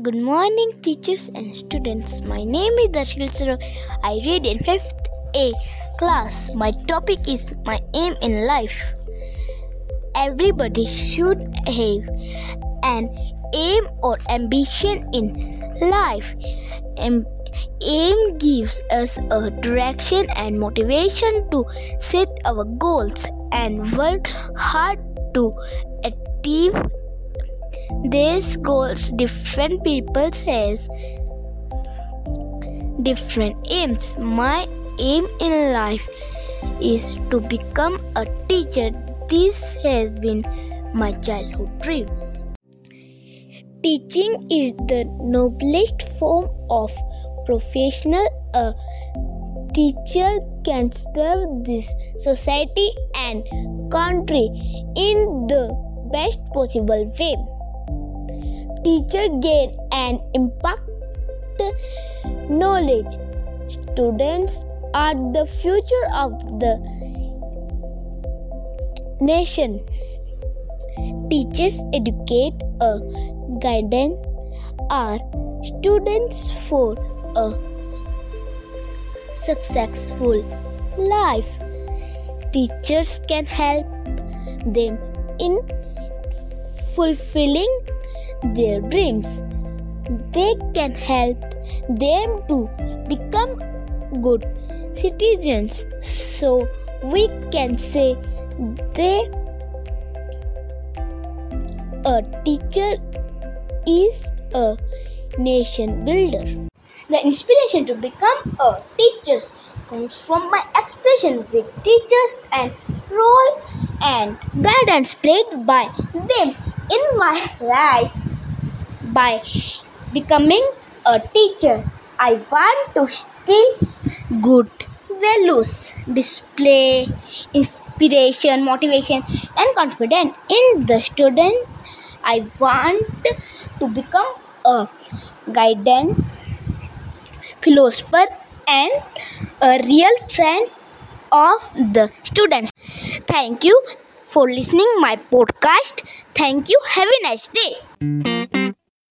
Good morning, teachers and students. My name is Darshil Saro. I read in 5th A class. My topic is my aim in life. Everybody should have an aim or ambition in life. Am- aim gives us a direction and motivation to set our goals and work hard to achieve these goals different people has different aims. My aim in life is to become a teacher. This has been my childhood dream. Teaching is the noblest form of professional. A teacher can serve this society and country in the best possible way teacher gain and impact knowledge. Students are the future of the nation. Teachers educate a guidance are students for a successful life. Teachers can help them in fulfilling their dreams. They can help them to become good citizens. So we can say they a teacher is a nation builder. The inspiration to become a teacher comes from my expression with teachers and role and guidance played by them in my life by becoming a teacher, I want to still good values, display inspiration, motivation, and confidence in the student. I want to become a guidance philosopher and a real friend of the students. Thank you for listening my podcast. Thank you. Have a nice day.